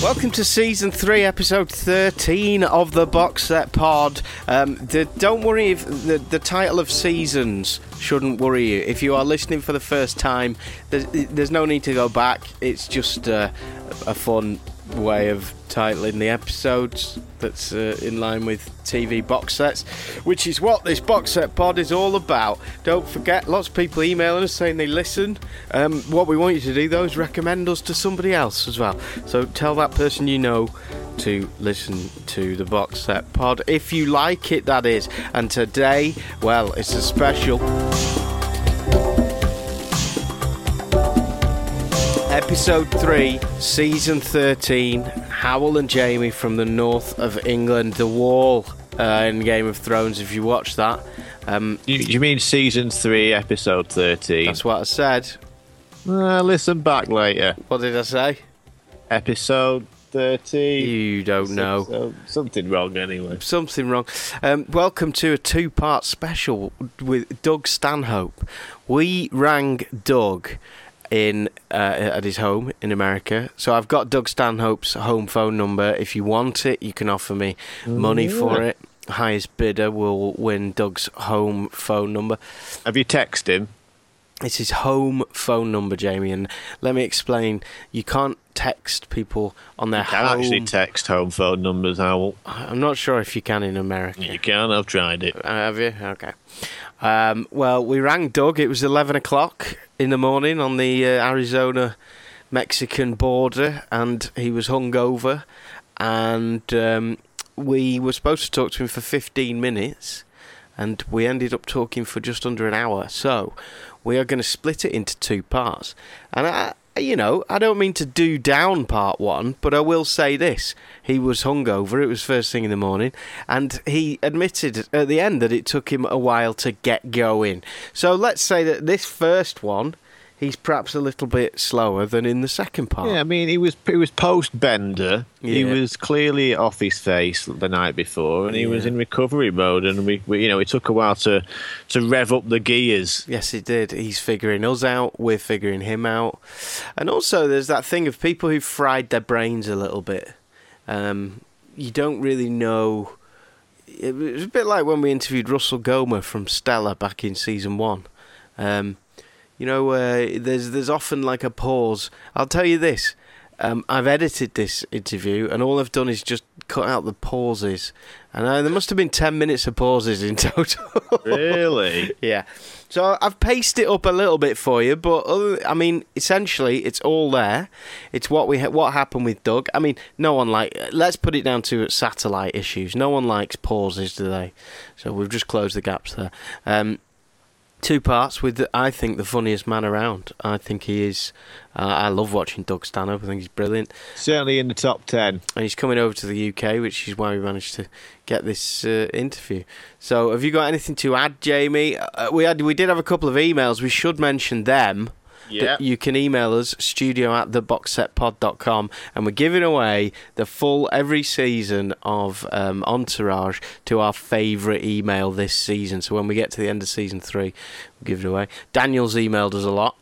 Welcome to season three, episode thirteen of the Box Set Pod. Um, the, don't worry if the, the title of seasons shouldn't worry you. If you are listening for the first time, there's, there's no need to go back. It's just uh, a fun way of titling the episodes that's uh, in line with TV box sets, which is what this box set pod is all about. Don't forget, lots of people emailing us saying they listen. Um, what we want you to do, though, is recommend us to somebody else as well. So tell that person you know to listen to the box set pod if you like it, that is. And today, well, it's a special. Episode 3, Season 13 Hywel and Jamie from the north of England, The Wall uh, in Game of Thrones, if you watch that. Um, You, you mean season three, episode thirteen? that's what I said. Uh, listen back later. What did I say? Episode thirteen. You don't know. So- something wrong anyway. Something wrong. Um, welcome to a two part special with Doug Stanhope. We rang Doug in uh, at his home in America. So I've got Doug Stanhope's home phone number. If you want it, you can offer me money for it. Highest bidder will win Doug's home phone number. Have you texted him? It's his home phone number, Jamie. And let me explain: you can't text people on their home. You can home. actually text home phone numbers, Hywel. I'm not sure if you can in America. You can. I've tried it. Uh, Have you? Okay. Um, well, we rang Doug. It was 11 o'clock in the morning on the uh, Arizona Mexican border, and he was hungover. And um, we were supposed to talk to him for 15 minutes, and we ended up talking for just under an hour. So we are going to split it into two parts. And I. You know, I don't mean to do down part one, but I will say this. He was hungover, it was first thing in the morning, and he admitted at the end that it took him a while to get going. So let's say that this first one, he's perhaps a little bit slower than in the second part. Yeah, I mean, he was he was post bender. He was clearly off his face the night before, and he was in recovery mode. And we, we, you know, it took a while to to rev up the gears. Yes, he did. He's figuring us out. We're figuring him out. And also, there's that thing of people who've fried their brains a little bit. Um, you don't really know. It was a bit like when we interviewed Russell Gomer from Stella back in season one. Um, you know, uh, there's there's often like a pause. I'll tell you this. Um, I've edited this interview, and all I've done is just cut out the pauses. And uh, there must have been ten minutes of pauses in total. Really? Yeah. So I've paced it up a little bit for you, but other, I mean, essentially, it's all there. It's what we ha- what happened with Doug. I mean, no one like. Let's put it down to satellite issues. No one likes pauses, do they? So we've just closed the gaps there. Um, two parts with, I think, the funniest man around. I think he is. Uh, I love watching Doug Stanhope. I think he's brilliant Certainly in the top ten. and he's coming over to the UK, which is why we managed to get this uh, interview. So, have you got anything to add, Jamie? Uh, we had, we did have a couple of emails. We should mention them. Yeah. You can email us studio at theboxsetpod.com and we're giving away the full every season of um, Entourage to our favourite email this season. So when we get to the end of season three, we'll give it away. Daniel's emailed us a lot.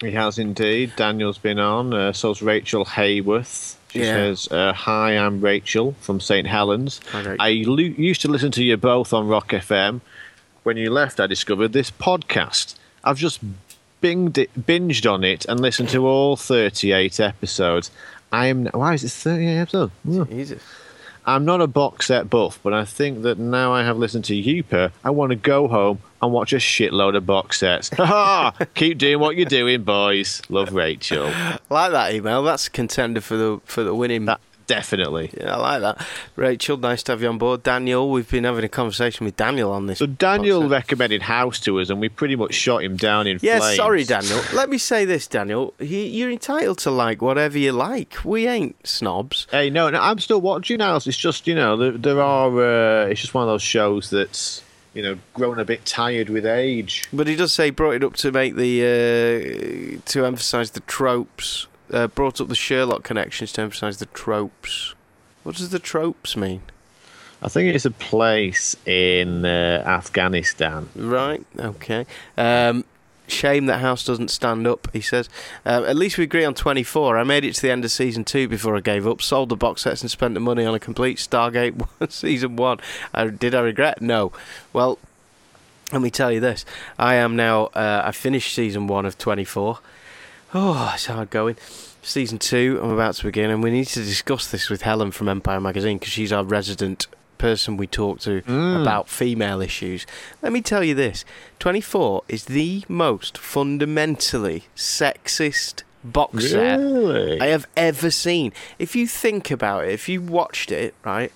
He has indeed. Daniel's been on. Uh, so's Rachel Hayworth. She Yeah. says, uh, "Hi, I'm Rachel from St Helens. Hi, I lu- used to listen to you both on Rock FM. When you left, I discovered this podcast. I've just binged it, binged on it and listened to all 38 episodes. I am. Why is it 38 episodes? Ugh. Easy. I'm not a box set buff, but I think that now I have listened to Youper, I want to go home and watch a shitload of box sets. Ha ha! Keep doing what you're doing, boys. Love Rachel. like that email. That's a contender for the for the winning That Definitely. Yeah, I like that. Rachel, nice to have you on board. Daniel, we've been having a conversation with Daniel on this. So Daniel set. recommended House to us, and we pretty much shot him down in Yeah, flames. sorry, Daniel. Let me say this, Daniel. He, you're entitled to like whatever you like. We ain't snobs. Hey, no, no, I'm still watching House. It's just you know there, there are. Uh, it's just one of those shows that's you know grown a bit tired with age. But he does say he brought it up to make the uh, to emphasise the tropes. Uh, brought up the Sherlock connections to emphasise the tropes. What does the tropes mean? I think it's a place in uh, Afghanistan. Right. Okay. Um, shame that House doesn't stand up. He says. Uh, at least we agree on 24. I made it to the end of season two before I gave up. Sold the box sets and spent the money on a complete Stargate season one. I, did I regret? No. Well, let me tell you this. I am now. Uh, I finished season one of 24. Oh, it's hard going. Season two, I'm about to begin, and we need to discuss this with Helen from Empire Magazine because she's our resident person we talk to mm. about female issues. Let me tell you this 24 is the most fundamentally sexist box set Really? I have ever seen. If you think about it, if you watched it, right,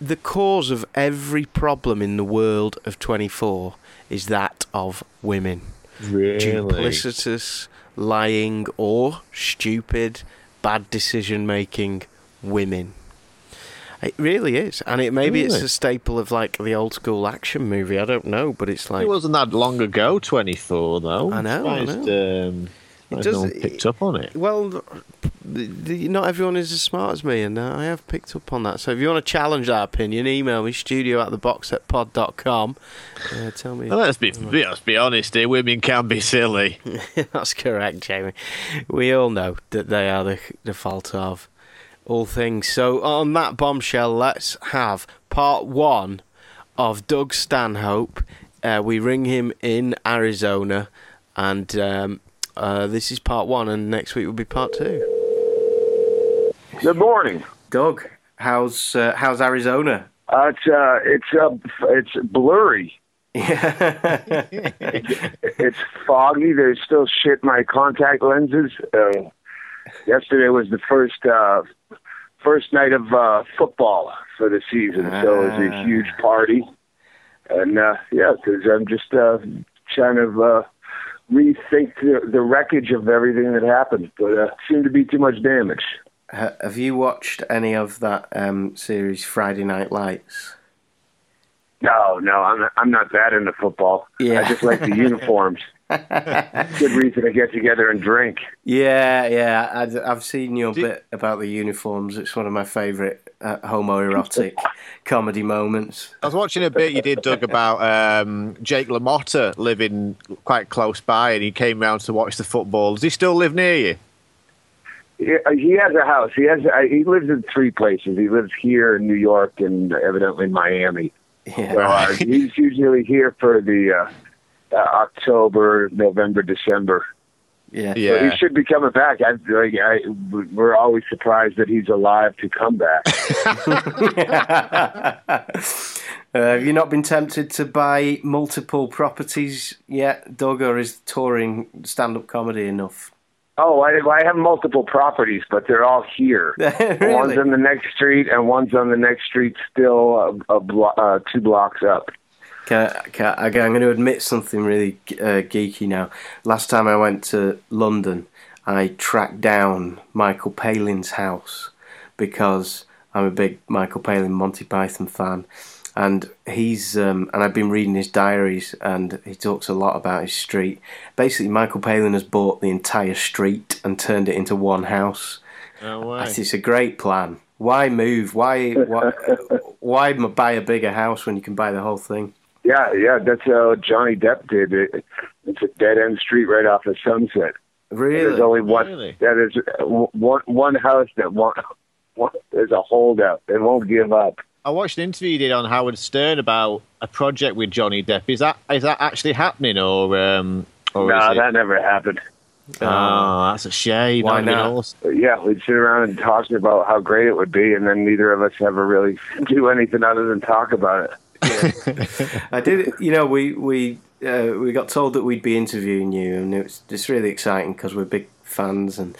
the cause of every problem in the world of 24 is that of women really? duplicitous, lying, or stupid, bad decision making women. It really is, and it maybe it's a staple of like the old school action movie. I don't know, but it's like It wasn't that long ago, 24, though. I know, I know. Um, surprised does- no picked up on it. well, the, the, not everyone is as smart as me, and uh, I have picked up on that. So if you want to challenge that opinion, email me studio at the box theboxsetpod.com. Uh, tell me. Well, let's be let's be honest here. Women can be silly. That's correct, Jamie. We all know that they are the, the fault of all things. So, on that bombshell, let's have part one of Doug Stanhope. Uh, we ring him in Arizona, and um, uh, this is part one, and next week will be part two. Good morning. Doug, how's uh, how's Arizona? Uh, it's uh, it's uh, it's blurry. Yeah, It's foggy. There's still shit in my contact lenses. Uh, yesterday was the first uh, first night of uh, football for the season, so it was Ah. a huge party. And uh, yeah, because I'm just uh, trying to uh, rethink the, the wreckage of everything that happened, but uh, seemed to be too much damage. Ha- Have you watched any of that um, series, Friday Night Lights? No, no, I'm not, I'm not that into football. Yeah. I just like the uniforms. Good reason to get together and drink. Yeah, yeah. I'd, I've seen your bit about the uniforms. It's one of my favourite uh, homoerotic comedy moments. I was watching a bit you did, Doug, about um, Jake LaMotta living quite close by, and he came round to watch the football. Does he still live near you? He, he has a house. He has. uh, He lives in three places. He lives here in New York and evidently in Miami. Yeah. Uh, he's usually here for the uh, uh, October, November, December. Yeah. So he should be coming back. I, like, I, we're always surprised that he's alive to come back. uh, have you not been tempted to buy multiple properties yet, Doug, or is touring stand up comedy enough? Oh, I, I have multiple properties, but they're all here. One's really? on the next street, and one's on the next street, still a, a blo- uh, two blocks up. Can I, can I, I'm going to admit something really uh, geeky now. Last time I went to London, I tracked down Michael Palin's house because I'm a big Michael Palin Monty Python fan, and he's um, and I've been reading his diaries, and he talks a lot about his street. Basically, Michael Palin has bought the entire street and turned it into one house. No I It's a great plan. Why move? Why why, why buy a bigger house when you can buy the whole thing? Yeah, yeah, that's how Johnny Depp did it. It's a dead end street right off of Sunset. Really? There's only one. Really? Yeah, there's one one house that won't. One, there's a holdout. They won't give up. I watched an interview you did on Howard Stern about a project with Johnny Depp. Is that is that actually happening, or um, or no, is it? that never happened. Oh, that's a shame. Why That'd not? awesome. Yeah, we'd sit around and talk about how great it would be, and then neither of us ever really do anything other than talk about it. I did. You know, we we uh, we got told that we'd be interviewing you, and it's it's really exciting because we're big fans, and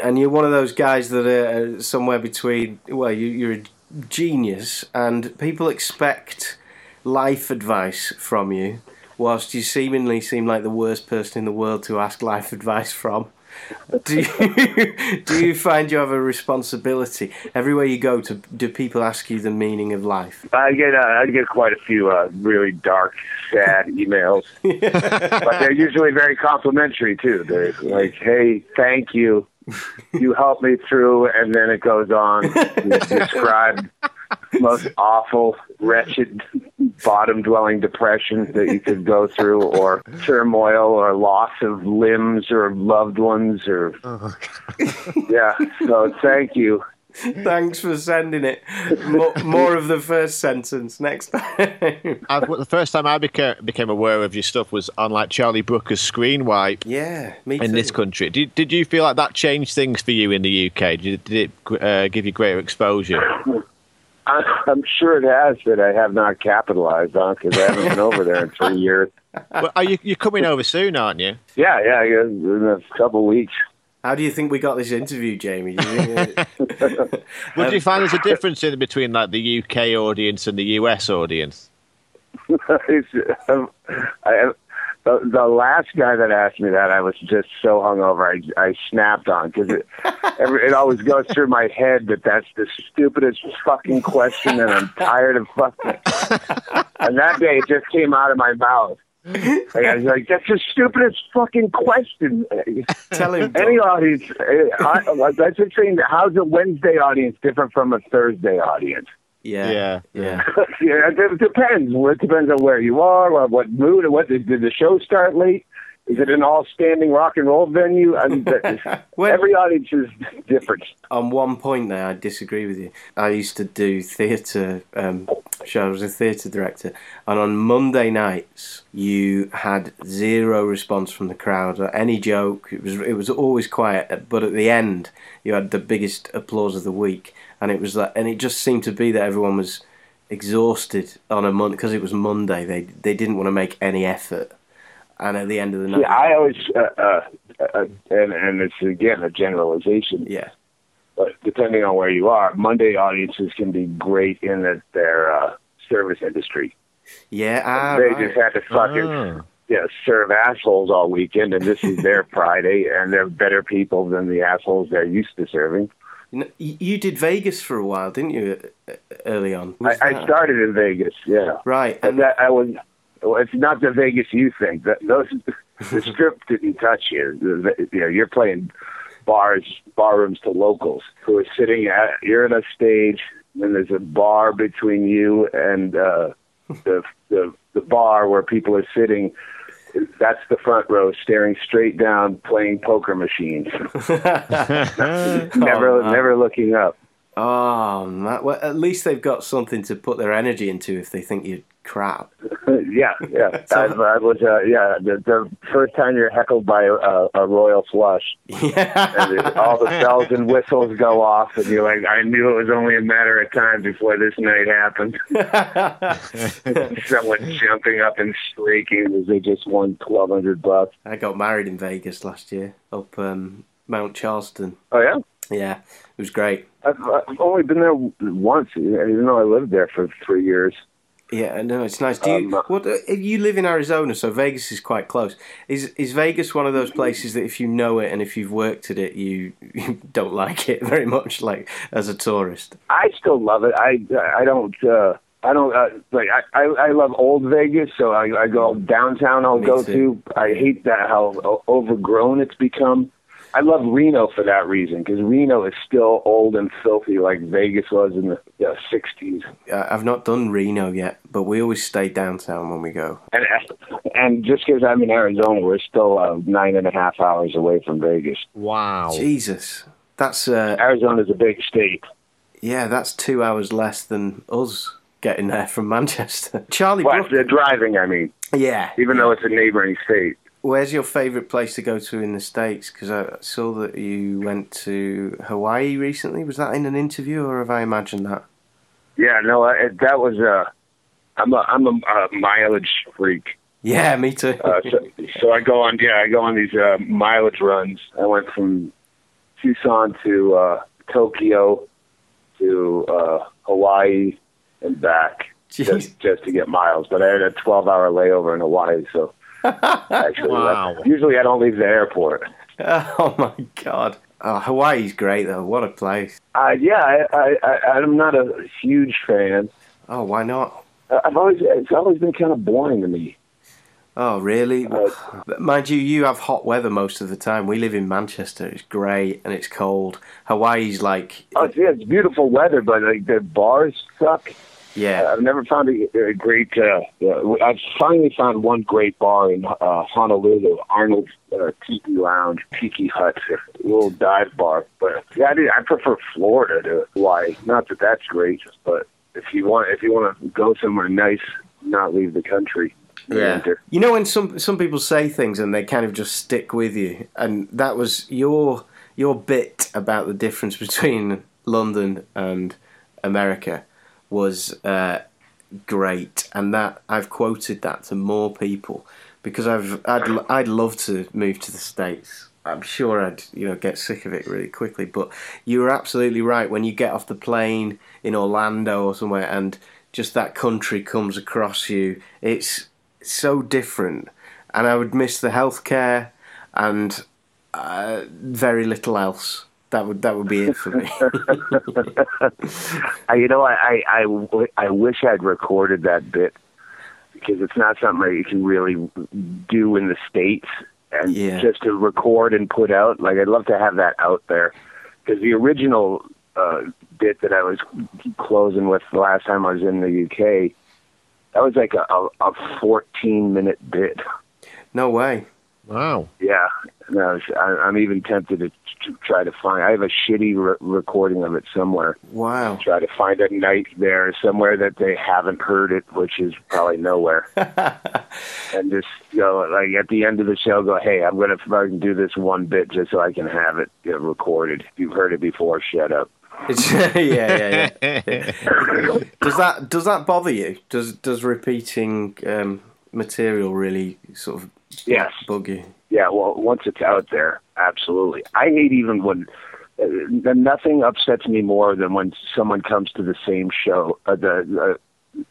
and you're one of those guys that are somewhere between. Well, you, you're a genius, and people expect life advice from you, whilst you seemingly seem like the worst person in the world to ask life advice from. do you do you find you have a responsibility everywhere you go to do people ask you the meaning of life I get uh, I get quite a few uh, really dark, sad emails, but they're usually very complimentary too. They're like, "Hey, thank you, you help me through," and then it goes on to describe most awful, wretched, bottom-dwelling depression that you could go through, or turmoil, or loss of limbs, or loved ones, or oh, yeah. So thank you. Thanks for sending it more, more of the first sentence next time I, the first time I became, became aware of your stuff was on like Charlie Brooker's Screen Wipe yeah me in too. this country. Did, did you feel like that changed things for you in the UK? Did, did it uh, give you greater exposure? I, I'm sure it has, but I have not capitalized on because I haven't been over there in three years. well, are you, you're coming over soon, aren't you? Yeah, yeah, yeah, in a couple of weeks. How do you think we got this interview jamie what Do you Would you find there's a difference in between like the UK audience and the US audience? um, I, the, the last guy that asked me that, I was just so hungover. I, I snapped on because it, every, it always goes through my head that that's the stupidest fucking question, and I'm tired of fucking. and that day, it just came out of my mouth. Like, I was like, "That's the stupidest fucking question." tell him Any audience, eh, I, like, that's just saying. How's a Wednesday audience different from a Thursday audience? yeah Yeah. yeah yeah, it depends. It depends on where you are, or what mood, or what did the show start late? Is it an all-standing rock and roll venue? I mean, When- every audience is different. on one point there, I disagree with you. I used to do theatre um, shows. I was a theatre director, and on Monday nights, you had zero response from the crowd or any joke. It was it was always quiet, but at the end, you had the biggest applause of the week, and it was like, and it just seemed to be that everyone was exhausted on a month because it was Monday. They they didn't want to make any effort, and at the end of the night, Yeah, I always, uh, uh, uh, and and it's again a generalization, yeah. but depending on where you are, Monday audiences can be great in that their uh, service industry. Yeah, ah, they right. just had to fucking Oh. yeah, serve assholes all weekend, and this is their Friday, and they're better people than the assholes they're used to serving. You know, You you did Vegas for a while, didn't you? uh, Early on, I, I started in Vegas, yeah. right, And and that I was. Well, it's not the Vegas you think. That those the strip didn't touch you. The- the- You know, you're playing bars, bar rooms to locals who are sitting at. You're at a stage, and there's a bar between you and uh, the the the bar where people are sitting. That's the front row, staring straight down, playing poker machines. never, man. never looking up. oh, man. well, at least they've got something to put their energy into if they think you're crap. yeah, yeah. So- I, I was, uh, yeah. The, the first time you're heckled by a, a, royal flush, Yeah, all the bells and whistles go off, and you're like, I knew it was only a matter of time before this night happened. Someone jumping up and shrieking as they just won twelve hundred bucks. I got married in Vegas last year up um, Mount Charleston. Oh yeah. Yeah, it was great. I've, I've only been there once, even though I lived there for three years. Yeah, no, it's nice. Do you Um, what uh, if you live in Arizona? So Vegas is quite close. Is is Vegas one of those places that if you know it and if you've worked at it, you, you don't like it very much, like as a tourist? I still love it. I I don't uh, I don't uh, like I, I I love old Vegas, so I, I go downtown. I'll Me go too. to. I hate that how overgrown it's become. I love Reno for that reason because Reno is still old and filthy like Vegas was in the you know, 60s. Uh, I've not done Reno yet, but we always stay downtown when we go. And and just because I'm in Arizona, we're still uh, nine and a half hours away from Vegas. Wow. Jesus, that's uh, Arizona's a big state. yeah, that's two hours less than us getting there from Manchester. Charlie What? Brook, The driving, I mean, yeah. even though it's a neighboring state. Where's your favourite place to go to in the States? Because I saw that you went to Hawaii recently. Was that in an interview, or have I imagined that? Yeah, no, I, that was uh, I'm a I'm a, a mileage freak. Yeah, me too. Uh, so, so I go on, yeah, I go on these uh, mileage runs. I went from Tucson to uh, Tokyo to uh, Hawaii and back Jeez. just just to get miles. But I had a 12 hour layover in Hawaii, so actually, Wow. usually I don't leave the airport. Oh my god. Oh, Hawaii's great though. What a place. Uh, yeah, I, I, I, I'm not a huge fan. Oh, why not? Uh, I've always it's always been kind of boring to me. Oh, really? Uh, But Mind you, you have hot weather most of the time. We live in Manchester. It's grey and it's cold. Hawaii's like, Oh, yeah, it's beautiful weather, but like the bars suck. Yeah. I've never found a, a great. Uh, uh, I've finally found one great bar in uh, Honolulu, Arnold's uh, Tiki Lounge, Tiki Hut, a little dive bar. But yeah, I, do, I prefer Florida to Hawaii. Not that that's great, but if you want, if you want to go somewhere nice, not leave the country. Yeah. winter. You know when some some people say things and they kind of just stick with you, and that was your your bit about the difference between London and America was uh, great, and that I've quoted that to more people because I've I'd I'd love to move to the states. I'm sure I'd you know get sick of it really quickly, but you were absolutely right when you get off the plane in Orlando or somewhere and just that country comes across you. It's so different, and I would miss the healthcare and uh, very little else. That would that would be it for me. I, you know, I wish I'd recorded that bit because it's not something that you can really do in the states, and Yeah. just to record and put out. Like, I'd love to have that out there because the original uh, bit that I was closing with the last time I was in the UK, that was like a, a, a 14 minute bit. no way. Wow. Yeah, no, I, I'm even tempted to, to try to find. I have a shitty re- recording of it somewhere. Wow. try to find a night there somewhere that they haven't heard it, which is probably nowhere. and just go like at the end of the show, go, hey, I'm gonna fucking do this one bit just so I can have it you know, recorded. If you've heard it before, shut up. Yeah, yeah, yeah. Does that does that bother you? Does does repeating um, material really sort of Yes. bug you? Yeah, well, once it's out there, absolutely. I hate even when uh, nothing upsets me more than when someone comes to the same show, uh, the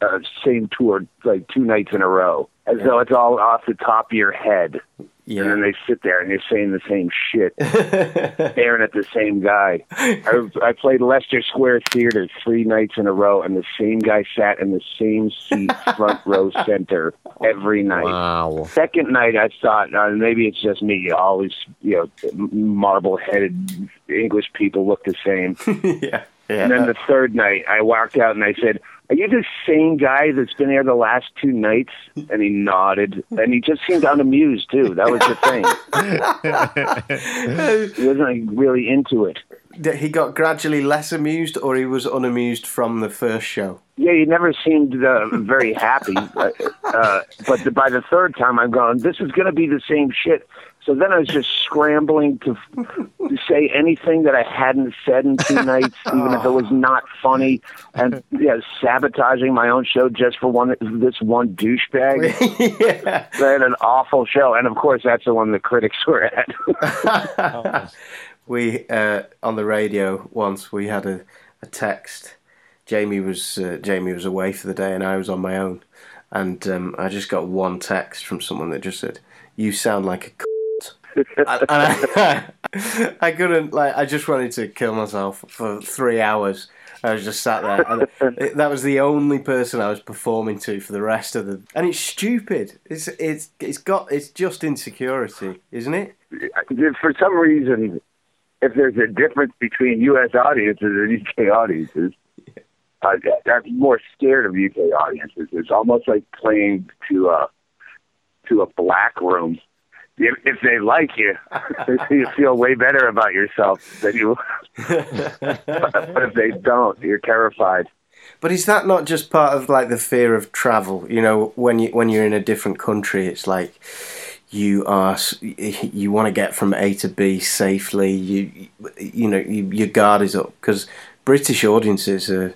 uh, uh, same tour, like two nights in a row, as though it's all off the top of your head. And then they sit there and they're saying the same shit, staring at the same guy. I, I played Leicester Square Theater three nights in a row, and the same guy sat in the same seat, front row center, every night. Wow. Second night, I thought uh, maybe it's just me. Always, you know, marble-headed English people look the same. yeah. Yeah. And then the third night, I walked out and I said, "Are you the same guy that's been there the last two nights?" And he nodded, and he just seemed unamused too. That was the thing. he wasn't like, really into it. That he got gradually less amused, or he was unamused from the first show. Yeah, he never seemed uh, very happy. Uh, uh, but the, by the third time, I'm going, this is going to be the same shit. So then I was just scrambling to, to say anything that I hadn't said in two nights, even if it was not funny, and yeah, sabotaging my own show just for one this one douchebag. yeah. They had an awful show, and of course, that's the one the critics were at. We uh, on the radio once we had a, a text. Jamie was uh, Jamie was away for the day, and I was on my own. And um, I just got one text from someone that just said, "You sound like a." C-. and and I, I couldn't like. I just wanted to kill myself for three hours. I was just sat there, and it, that was the only person I was performing to for the rest of the. And it's stupid. It's it's it's got it's just insecurity, isn't it? for some reason, if there's a difference between U.S. audiences and U.K. audiences, uh, I'm more scared of U.K. audiences. It's almost like playing to a to a black room. If, if they like you, you feel way better about yourself than you. but if they don't, you're terrified. But is that not just part of like the fear of travel? You know, when you when you're in a different country, it's like you are you want to get from A to B safely. You you know you, your guard is up because British audiences are,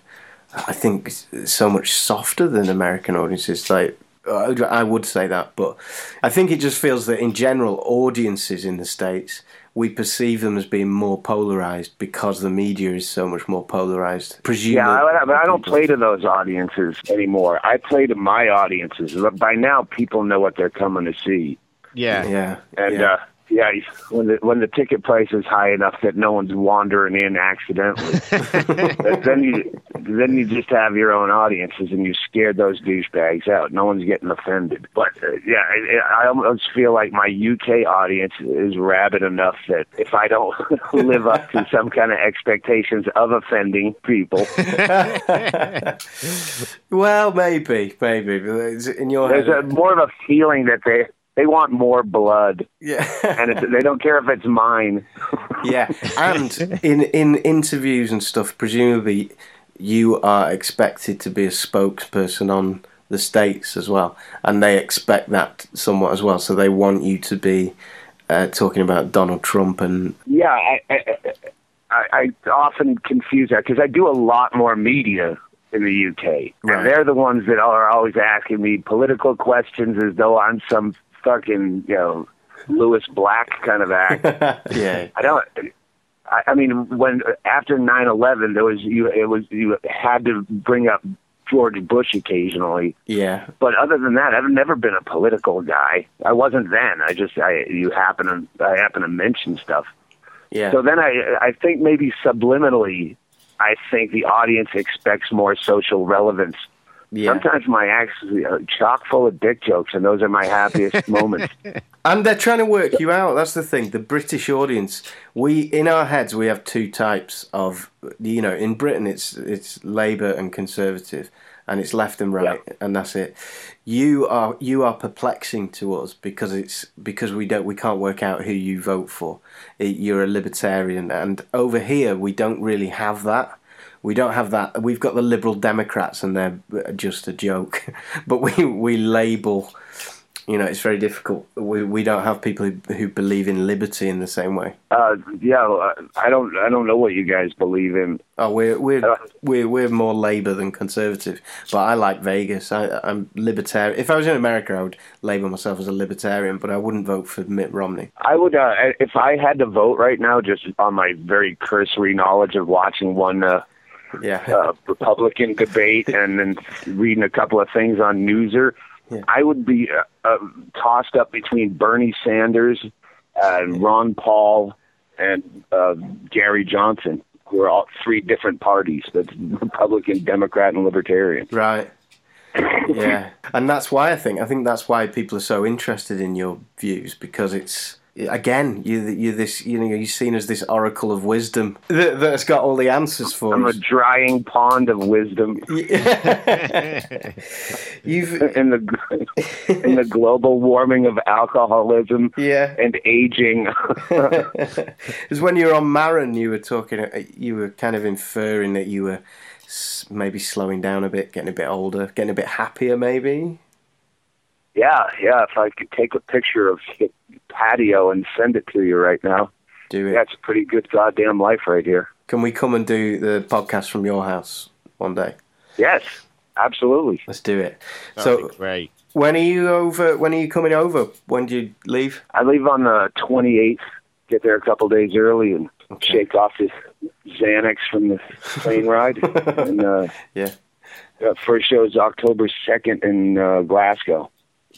I think, so much softer than American audiences. Like I would say that, but I think it just feels that in general, audiences in the states we perceive them as being more polarized because the media is so much more polarized. Presumably, yeah, I, but I don't play to those audiences anymore. I play to my audiences. By now, people know what they're coming to see. Yeah, yeah, and yeah. Uh, yeah, when the when the ticket price is high enough that no one's wandering in accidentally, then you then you just have your own audiences and you scare those douchebags out. No one's getting offended. But uh, yeah, I, I almost feel like my UK audience is rabid enough that if I don't live up to some kind of expectations of offending people, well, maybe, maybe in your there's head, a, more of a feeling that they they want more blood. Yeah, and it's, they don't care if it's mine. yeah, and in in interviews and stuff, presumably you are expected to be a spokesperson on the states as well, and they expect that somewhat as well. So they want you to be uh, talking about Donald Trump and yeah, I I, I, I often confuse that because I do a lot more media in the UK, right. and they're the ones that are always asking me political questions as though I'm some fucking you know Lewis Black kind of act. yeah, I don't. I, I mean, when after nine eleven, there was you. It was you had to bring up George Bush occasionally. Yeah. But other than that, I've never been a political guy. I wasn't then. I just I you happen to I happen to mention stuff. Yeah. So then I I think maybe subliminally, I think the audience expects more social relevance. Yeah. Sometimes my acts are chock full of dick jokes, and those are my happiest moments. And they're trying to work you out. That's the thing. The British audience, we in our heads we have two types of you know, in Britain it's it's Labour and Conservative and it's left and right Yeah. and that's it. You are you are perplexing to us because it's because we don't we can't work out who you vote for. It- You're a libertarian and over here we don't really have that. We don't have that. We've got the Liberal Democrats, and they're just a joke. But we we label, you know, it's very difficult. We we don't have people who who believe in liberty in the same way. Uh, yeah, uh, I don't I don't know what you guys believe in. Oh, we're we're Uh, we're we're more Labour than Conservative, but I like Vegas. I, I'm libertarian. If I was in America, I would label myself as a libertarian, but I wouldn't vote for Mitt Romney. I would uh, if I had to vote right now, just on my very cursory knowledge of watching one uh, Yeah, uh, Republican debate and then reading a couple of things on Newser, Yeah. I would be uh, uh, tossed up between Bernie Sanders, and Ron Paul, and uh, Gary Johnson. We're all three different parties: that's Republican, Democrat, and Libertarian. right. Yeah, and that's why I think I think that's why people are so interested in your views because it's again you you this you know you're seen as this oracle of wisdom that, that's got all the answers for I'm a drying pond of wisdom You've in the in the global warming of alcoholism yeah. and aging. Because when you were on Maron, you were talking, uh, you were kind of inferring that you were maybe slowing down a bit, getting a bit older, getting a bit happier, maybe. Yeah, yeah. If I could take a picture of the patio and send it to you right now, Do it. that's a pretty good goddamn life right here. Can we come and do the podcast from your house one day? Yes, absolutely. Let's do it. That'd so, be great. when are you over? When are you coming over? When do you leave? I leave on the 28th. Get there a couple days early and Okay. shake off the Xanax from the plane ride. and uh, Yeah, uh, first show is October 2nd in uh, Glasgow.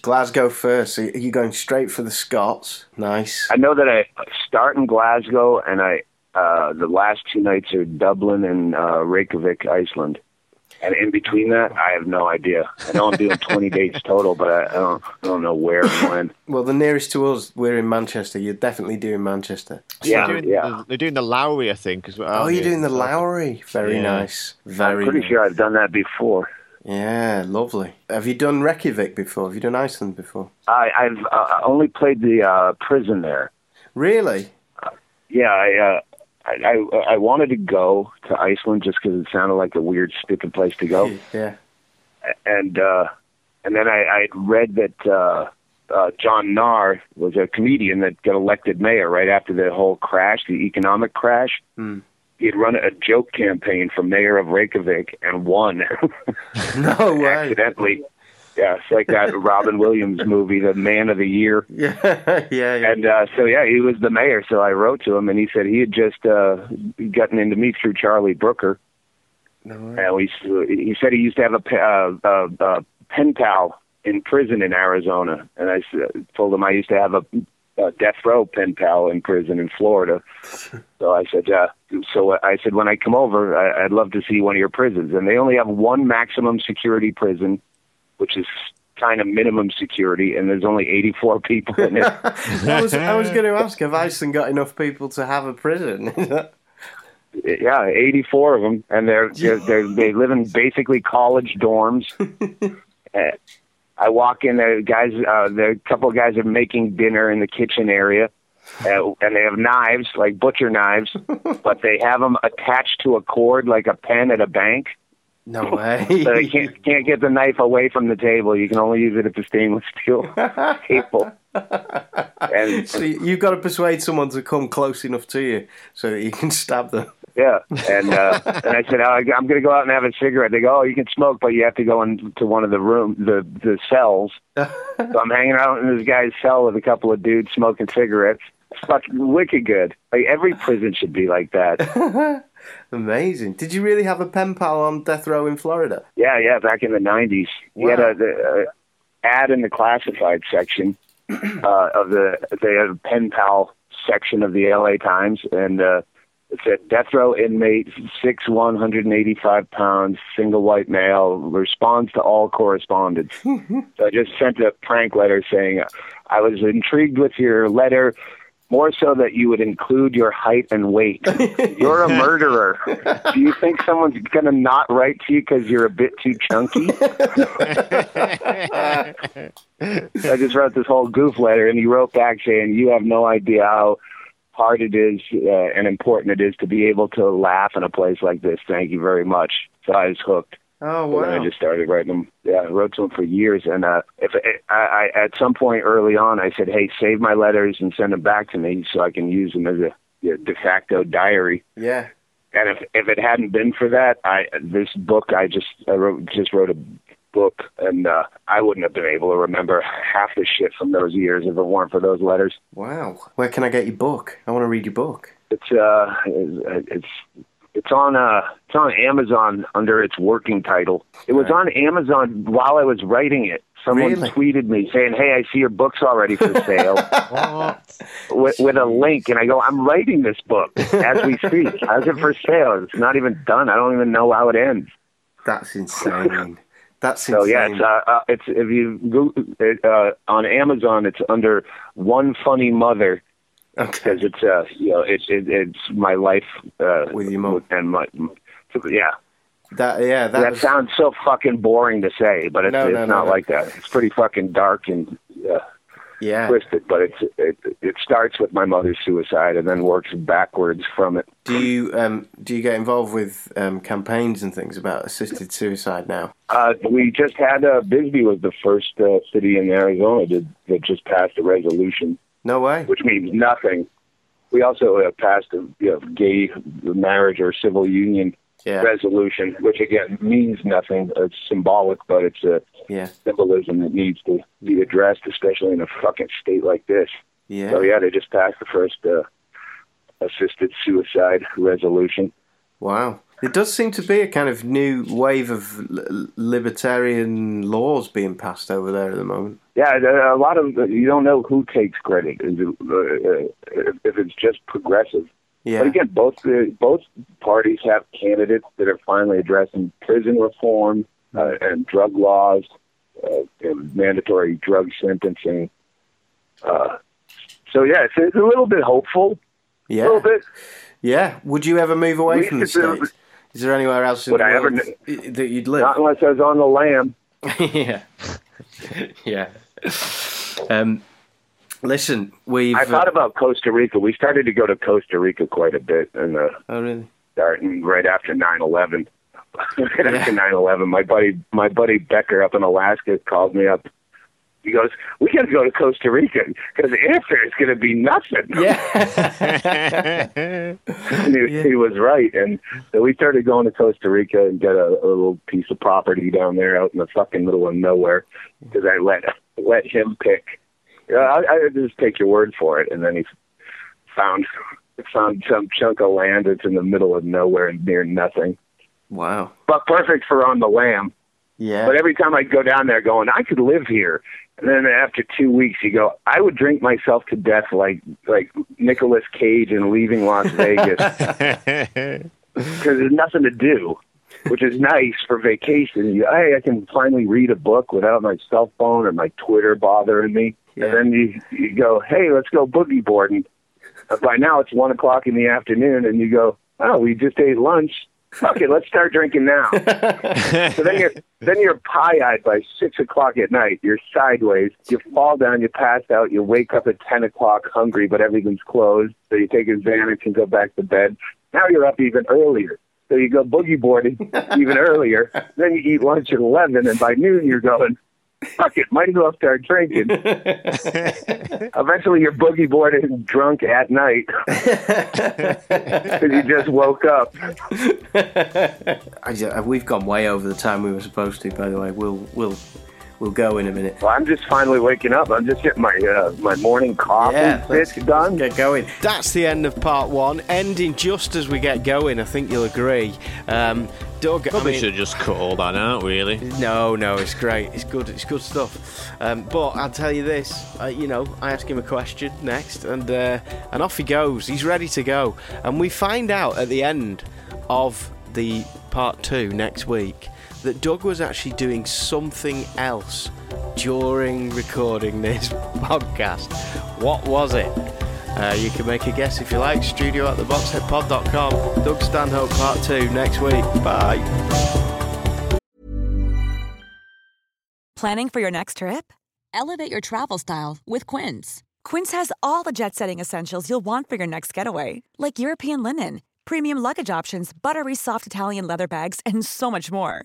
Glasgow first. So you're going straight for the Scots. Nice. I know that I start in Glasgow, and I uh, the last two nights are Dublin and uh, Reykjavik, Iceland. And in between that, I have no idea. I know I'm doing 20 dates total, but I, I don't I don't know where and when. Well, the nearest to us, we're in Manchester. You're definitely doing Manchester. Yeah, they're doing, yeah. The, they're doing the Lowry, I think, as well. Oh, you're they? doing the Lowry. Very Yeah. nice. Very. I'm pretty nice. sure I've done that before. Yeah, lovely. Have you done Reykjavik before? Have you done Iceland before? I, I've uh, only played the uh, prison there. Really? Yeah, I, uh, I, I I wanted to go to Iceland just because it sounded like a weird, stupid place to go. Yeah. and uh, and then I, I read that uh, uh, Jón Gnarr was a comedian that got elected mayor right after the whole crash, the economic crash. Hmm. He had run a joke campaign for mayor of Reykjavik and won No way. accidentally. Yeah, it's like that Robin Williams movie, The Man of the Year. Yeah, yeah, yeah. And uh, so yeah, he was the mayor. So I wrote to him, and he said he had just uh, gotten into me through Charlie Brooker. No, And we, he said he used to have a, pe- uh, uh, uh, pen pal in prison in Arizona, and I told him I used to have a, a death row pen pal in prison in Florida. So I said, uh, so I said when I come over, I, I'd love to see one of your prisons, and they only have one maximum security prison, which is kind of minimum security, and there's only 84 people in it. I was, I was going to ask, have Iceland got enough people to have a prison? yeah, 84 of them, and they're, they're, they're they live in basically college dorms. I walk in there, guys. Uh, there a couple of guys are making dinner in the kitchen area, uh, and they have knives, like butcher knives, but they have them attached to a cord like a pen at a bank. no way. So you can't can't get the knife away from the table. You can only use it at the stainless steel table. And so you- you've got to persuade someone to come close enough to you so that you can stab them. Yeah, and uh, and I said oh, I'm going to go out and have a cigarette. They go, oh, you can smoke, but you have to go into one of the room, the the cells. so I'm hanging out in this guy's cell with a couple of dudes smoking cigarettes. It's fucking wicked good. Like every prison should be like that. Amazing. Did you really have a pen pal on death row in Florida? Yeah, yeah. Back in the '90s, he had a, a ad in the classified section uh, of the. They had a pen pal section of the LA Times, and uh, it said death row inmate, six one hundred and eighty-five pounds, single white male, responds to all correspondence. so I just sent a prank letter saying, I was intrigued with your letter. More so that you would include your height and weight. You're a murderer. Do you think someone's going to not write to you because you're a bit too chunky? I just wrote this whole goof letter, and he wrote back saying, "You have no idea how hard it is uh, and important it is to be able to laugh in a place like this. Thank you very much." So I was hooked. Oh, wow! And. I just started writing them. Yeah, I wrote to them for years. And uh, if I, I, at some point early on, I said, "Hey, save my letters and send them back to me so I can use them as a you know, de facto diary." Yeah. And if if it hadn't been for that, I this book I just I wrote just wrote a book, and uh, I wouldn't have been able to remember half the shit from those years if it weren't for those letters. Wow. Where can I get your book? I want to read your book. It's uh, it's it's on uh, it's on Amazon under its working title. It was on Amazon while I was writing it. Someone Really? tweeted me saying, "Hey, I see your book's already for sale," with, with a link, and I go, "I'm writing this book as we speak. How's it for sale? It's not even done. I don't even know how it ends." That's insane. That's So insane. yeah, it's uh, uh, it's if you go it, uh, on Amazon, it's under One Funny Mother okay. because it's uh you know it's it, it's my life uh, With your mom. and my yeah. That yeah, that, That, was, sounds so fucking boring to say, but it's No, it's no, no, not no. like that. It's pretty fucking dark and uh, yeah. twisted, but it's it, it starts with my mother's suicide and then works backwards from it. Do you um do you get involved with um campaigns and things about assisted suicide now? Uh, we just had uh, Bisbee was the first uh, city in Arizona to, that just passed a resolution No way. which means nothing. We also uh, passed a you know, gay marriage or civil union Yeah. resolution, which again means nothing. It's symbolic, but it's a Yeah. symbolism that needs to be addressed, especially in a fucking state like this. Yeah. So yeah, they just passed the first uh, assisted suicide resolution. Wow. It does seem to be a kind of new wave of libertarian laws being passed over there at the moment. Yeah, a lot of you don't know who takes credit uh, uh, if it's just progressive. Yeah. But again, both the, both parties have candidates that are finally addressing prison reform uh, and drug laws, uh, and mandatory drug sentencing. Uh, so yeah, it's, it's a little bit hopeful. Yeah. A little bit. Yeah. Would you ever move away We from the states? Is there anywhere else in Would the I world kn- i- that you'd live? Not unless I was on the lam. yeah. yeah. Um, listen, we've. I thought about Costa Rica. We started to go to Costa Rica quite a bit, and uh, oh, really? starting right after nine eleven. right after nine eleven, my buddy, my buddy Becker up in Alaska called me up He goes, "We got to go to Costa Rica because the airfare is going to be nothing." Yeah. he, he was right. And so we started going to Costa Rica and get a, a little piece of property down there out in the fucking middle of nowhere because I let let him pick. Know, I, I just take your word for it. And then he found found some chunk of land that's in the middle of nowhere and near nothing, wow. but perfect for on the lam. Yeah. But every time I'd go down there, going, I could live here. And then after two weeks, you go, I would drink myself to death like like Nicolas Cage in Leaving Las Vegas because there's nothing to do, which is nice for vacation. You, hey, I can finally read a book without my cell phone or my Twitter bothering me. Yeah. And then you you go, hey, let's go boogie boarding. But by now it's one o'clock in the afternoon, and you go, oh, we just ate lunch. Okay, let's start drinking now. so then you're then you're pie-eyed by six o'clock at night. You're sideways. You fall down. You pass out. You wake up at ten o'clock hungry, but everything's closed. So you take advantage and go back to bed. Now you're up even earlier. So you go boogie boarding even earlier. Then you eat lunch at eleven, and by noon you're going. Fuck it, might as well start drinking. Eventually, you're boogie boarding drunk at night because you just woke up. I ju- uh, we've gone way over the time we were supposed to. By the way, we'll we'll we'll go in a minute. Well, I'm just finally waking up. I'm just getting my uh, my morning coffee Yeah, fix let's done. Get going. That's the end of part one. Ending just as we get going. I think you'll agree. Um, Doug, I Probably mean- should just cut all that out, really. No, no, it's great. It's good. It's good stuff. Um, but I'll tell you this. Uh, you know, I ask him a question next, and uh, and off he goes. He's ready to go, and we find out at the end of the part two next week that Doug was actually doing something else during recording this podcast. What was it? Uh, you can make a guess if you like. Studio at theboxheadpod.com. Doug Stanhope part two next week. Bye. Planning for your next trip? Elevate your travel style with Quince. Quince has all the jet setting essentials you'll want for your next getaway, like European linen, premium luggage options, buttery soft Italian leather bags, and so much more.